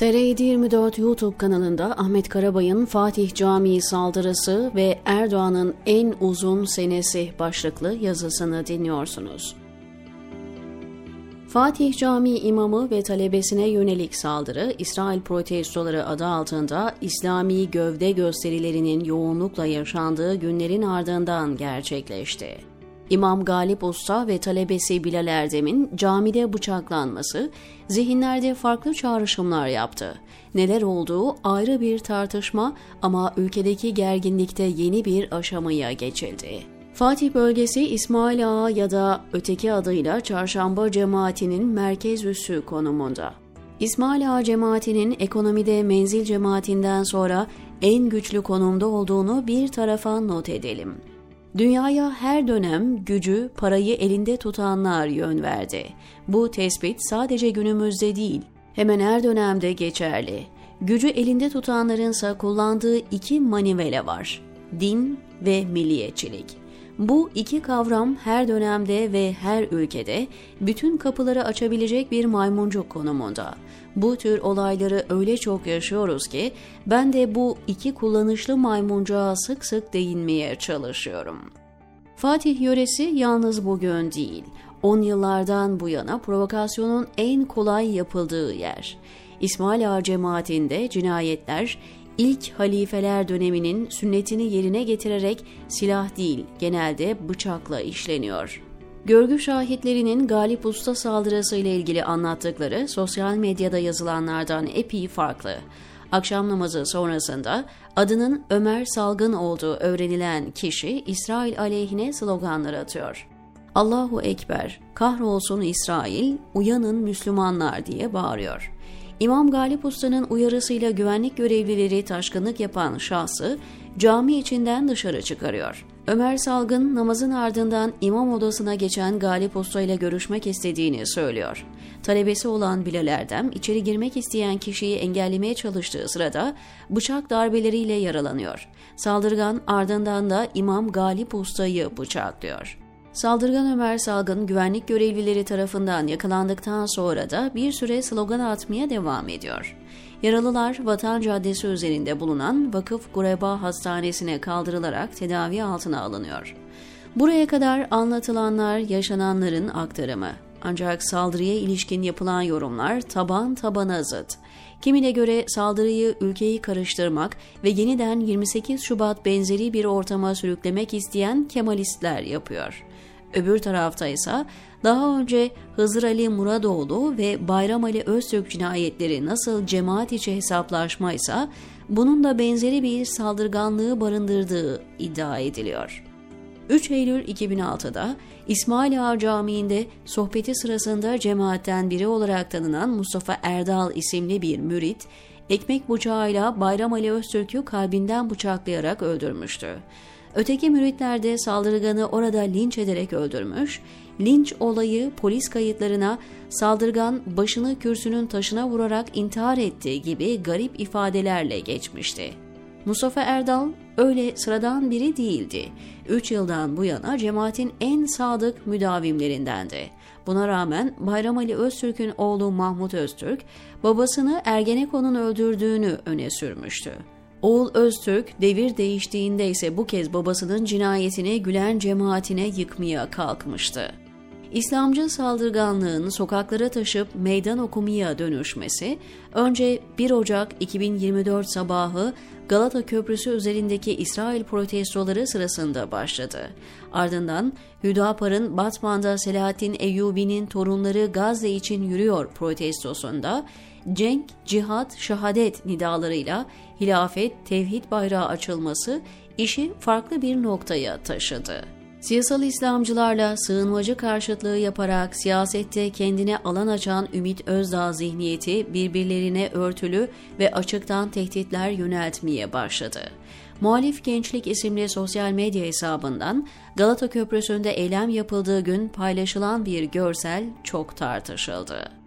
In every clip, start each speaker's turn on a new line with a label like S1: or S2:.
S1: TR724 YouTube kanalında Ahmet Karabay'ın Fatih Camii saldırısı ve Erdoğan'ın en uzun senesi başlıklı yazısını dinliyorsunuz. Fatih Camii imamı ve talebesine yönelik saldırı, İsrail protestoları adı altında İslami gövde gösterilerinin yoğunlukla yaşandığı günlerin ardından gerçekleşti. İmam Galip Usta ve talebesi Bilal Erdem'in camide bıçaklanması zihinlerde farklı çağrışımlar yaptı. Neler olduğu ayrı bir tartışma ama ülkedeki gerginlikte yeni bir aşamaya geçildi. Fatih bölgesi İsmail Ağa ya da öteki adıyla Çarşamba cemaatinin merkez üssü konumunda. İsmail Ağa cemaatinin ekonomide menzil cemaatinden sonra en güçlü konumda olduğunu bir tarafa not edelim. Dünyaya her dönem gücü, parayı elinde tutanlar yön verdi. Bu tespit sadece günümüzde değil, hemen her dönemde geçerli. Gücü elinde tutanlarınsa kullandığı iki manivele var. Din ve milliyetçilik. Bu iki kavram her dönemde ve her ülkede bütün kapıları açabilecek bir maymuncuk konumunda. Bu tür olayları öyle çok yaşıyoruz ki ben de bu iki kullanışlı maymuncuğa sık sık değinmeye çalışıyorum. Fatih yöresi yalnız bugün değil, 10 yıllardan bu yana provokasyonun en kolay yapıldığı yer. İsmail Ağa cemaatinde cinayetler ilk halifeler döneminin sünnetini yerine getirerek silah değil genelde bıçakla işleniyor. Görgü şahitlerinin Galip Usta saldırısı ile ilgili anlattıkları sosyal medyada yazılanlardan epey farklı. Akşam namazı sonrasında adının Ömer Salgın olduğu öğrenilen kişi İsrail aleyhine sloganlar atıyor. Allahu Ekber, kahrolsun İsrail, uyanın Müslümanlar diye bağırıyor. İmam Galip Usta'nın uyarısıyla güvenlik görevlileri taşkınlık yapan şahsı cami içinden dışarı çıkarıyor. Ömer Salgın namazın ardından imam odasına geçen Galip Usta ile görüşmek istediğini söylüyor. Talebesi olan Bilal Erdem içeri girmek isteyen kişiyi engellemeye çalıştığı sırada bıçak darbeleriyle yaralanıyor. Saldırgan ardından da imam Galip Usta'yı bıçaklıyor. Saldırgan Ömer Salgın güvenlik görevlileri tarafından yakalandıktan sonra da bir süre slogan atmaya devam ediyor. Yaralılar Vatan Caddesi üzerinde bulunan Vakıf Gureba Hastanesi'ne kaldırılarak tedavi altına alınıyor. Buraya kadar anlatılanlar yaşananların aktarımı. Ancak saldırıya ilişkin yapılan yorumlar taban tabana zıt. Kimine göre saldırıyı ülkeyi karıştırmak ve yeniden 28 Şubat benzeri bir ortama sürüklemek isteyen Kemalistler yapıyor. Öbür tarafta ise daha önce Hızır Ali Muradoğlu ve Bayram Ali Öztürk cinayetleri nasıl cemaat içi hesaplaşmaysa bunun da benzeri bir saldırganlığı barındırdığı iddia ediliyor. 3 Eylül 2006'da İsmail Ağa Camii'nde sohbeti sırasında cemaatten biri olarak tanınan Mustafa Erdal isimli bir mürit, ekmek bıçağıyla Bayram Ali Öztürk'ü kalbinden bıçaklayarak öldürmüştü. Öteki müritler de saldırganı orada linç ederek öldürmüş, linç olayı polis kayıtlarına saldırgan başını kürsünün taşına vurarak intihar ettiği gibi garip ifadelerle geçmişti. Mustafa Erdal öyle sıradan biri değildi. Üç yıldan bu yana cemaatin en sadık müdavimlerindendi. Buna rağmen Bayram Ali Öztürk'ün oğlu Mahmut Öztürk, babasını Ergenekon'un öldürdüğünü öne sürmüştü. Oğul Öztürk devir değiştiğinde ise bu kez babasının cinayetini Gülen cemaatine yıkmaya kalkmıştı. İslamcı saldırganlığın sokaklara taşıp meydan okumaya dönüşmesi, önce 1 Ocak 2024 sabahı Galata Köprüsü üzerindeki İsrail protestoları sırasında başladı. Ardından Hüdapar'ın Batman'da Selahattin Eyyubi'nin torunları Gazze için yürüyor protestosunda cenk, cihat, şehadet nidalarıyla hilafet, tevhid bayrağı açılması işi farklı bir noktaya taşıdı. Siyasal İslamcılarla sığınmacı karşıtlığı yaparak siyasette kendine alan açan Ümit Özdağ zihniyeti birbirlerine örtülü ve açıktan tehditler yöneltmeye başladı. Muhalif Gençlik isimli sosyal medya hesabından Galata Köprüsü'nde eylem yapıldığı gün paylaşılan bir görsel çok tartışıldı.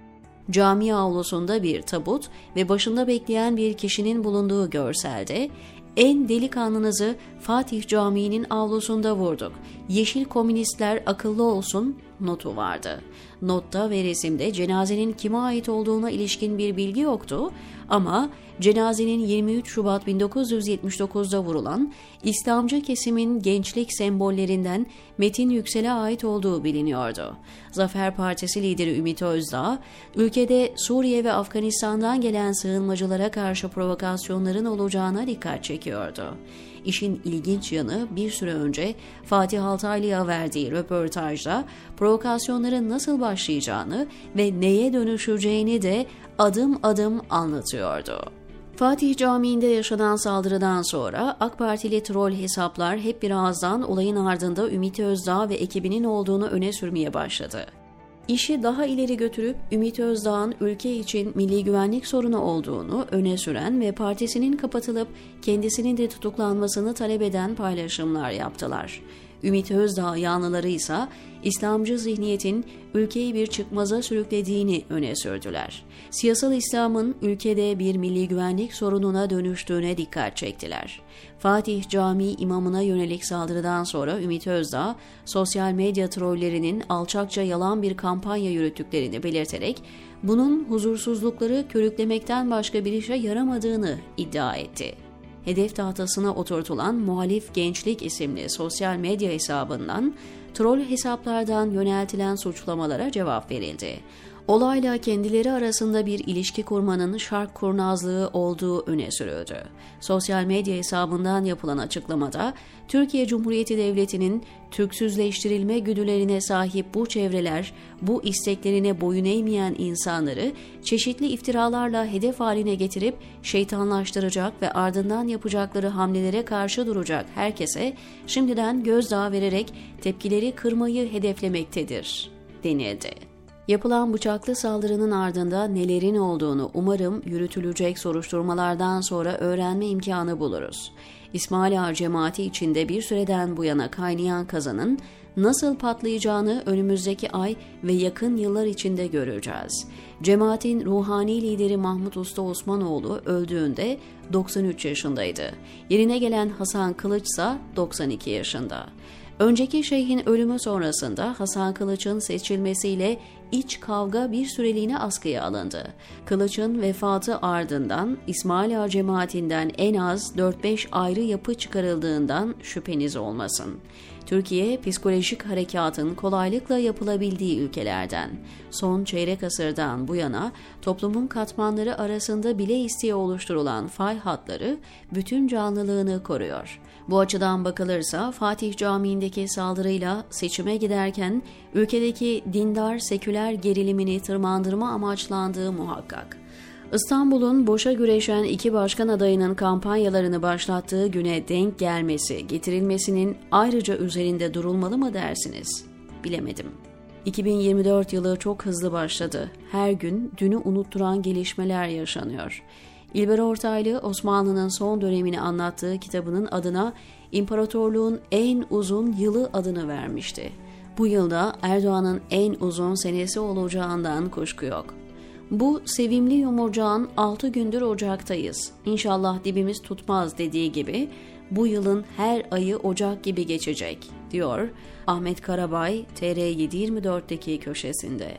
S1: Cami avlusunda bir tabut ve başında bekleyen bir kişinin bulunduğu görselde en delikanlınızı Fatih Camii'nin avlusunda vurduk. Yeşil komünistler akıllı olsun, notu vardı. Notta ve resimde cenazenin kime ait olduğuna ilişkin bir bilgi yoktu ama cenazenin 23 Şubat 1979'da vurulan İslamcı kesimin gençlik sembollerinden Metin Yüksel'e ait olduğu biliniyordu. Zafer Partisi lideri Ümit Özdağ, ülkede Suriye ve Afganistan'dan gelen sığınmacılara karşı provokasyonların olacağına dikkat çekiyordu. İşin ilginç yanı bir süre önce Fatih Altaylı'ya verdiği röportajda provokasyonların nasıl başlayacağını ve neye dönüşeceğini de adım adım anlatıyordu. Fatih Camii'nde yaşanan saldırıdan sonra AK Partili troll hesaplar hep bir ağızdan olayın ardında Ümit Özdağ ve ekibinin olduğunu öne sürmeye başladı. İşi daha ileri götürüp Ümit Özdağ'ın ülke için milli güvenlik sorunu olduğunu öne süren ve partisinin kapatılıp kendisinin de tutuklanmasını talep eden paylaşımlar yaptılar. Ümit Özdağ yanlıları ise İslamcı zihniyetin ülkeyi bir çıkmaza sürüklediğini öne sürdüler. Siyasal İslam'ın ülkede bir milli güvenlik sorununa dönüştüğüne dikkat çektiler. Fatih Camii imamına yönelik saldırıdan sonra Ümit Özdağ, sosyal medya trollerinin alçakça yalan bir kampanya yürüttüklerini belirterek, bunun huzursuzlukları körüklemekten başka bir işe yaramadığını iddia etti hedef tahtasına oturtulan Muhalif Gençlik isimli sosyal medya hesabından troll hesaplardan yöneltilen suçlamalara cevap verildi. Olayla kendileri arasında bir ilişki kurmanın şark kurnazlığı olduğu öne sürüldü. Sosyal medya hesabından yapılan açıklamada Türkiye Cumhuriyeti Devleti'nin Türksüzleştirilme güdülerine sahip bu çevreler, bu isteklerine boyun eğmeyen insanları çeşitli iftiralarla hedef haline getirip şeytanlaştıracak ve ardından yapacakları hamlelere karşı duracak herkese şimdiden gözdağı vererek tepkileri kırmayı hedeflemektedir, denildi. Yapılan bıçaklı saldırının ardında nelerin olduğunu umarım yürütülecek soruşturmalardan sonra öğrenme imkanı buluruz. İsmail Ağa cemaati içinde bir süreden bu yana kaynayan kazanın nasıl patlayacağını önümüzdeki ay ve yakın yıllar içinde göreceğiz. Cemaatin ruhani lideri Mahmut Usta Osmanoğlu öldüğünde 93 yaşındaydı. Yerine gelen Hasan Kılıç ise 92 yaşında. Önceki şeyhin ölümü sonrasında Hasan Kılıç'ın seçilmesiyle iç kavga bir süreliğine askıya alındı. Kılıç'ın vefatı ardından İsmail Ağa cemaatinden en az 4-5 ayrı yapı çıkarıldığından şüpheniz olmasın. Türkiye, psikolojik harekatın kolaylıkla yapılabildiği ülkelerden. Son çeyrek asırdan bu yana toplumun katmanları arasında bile isteye oluşturulan fay hatları bütün canlılığını koruyor. Bu açıdan bakılırsa Fatih Camii'ndeki saldırıyla seçime giderken ülkedeki dindar seküler gerilimini tırmandırma amaçlandığı muhakkak. İstanbul'un boşa güreşen iki başkan adayının kampanyalarını başlattığı güne denk gelmesi, getirilmesinin ayrıca üzerinde durulmalı mı dersiniz? Bilemedim. 2024 yılı çok hızlı başladı. Her gün dünü unutturan gelişmeler yaşanıyor. İlber Ortaylı Osmanlı'nın son dönemini anlattığı kitabının adına İmparatorluğun en uzun yılı adını vermişti. Bu yılda Erdoğan'ın en uzun senesi olacağından kuşku yok. Bu sevimli yumurcağın 6 gündür ocaktayız. İnşallah dibimiz tutmaz dediği gibi bu yılın her ayı Ocak gibi geçecek, diyor Ahmet Karabay TR724'deki köşesinde.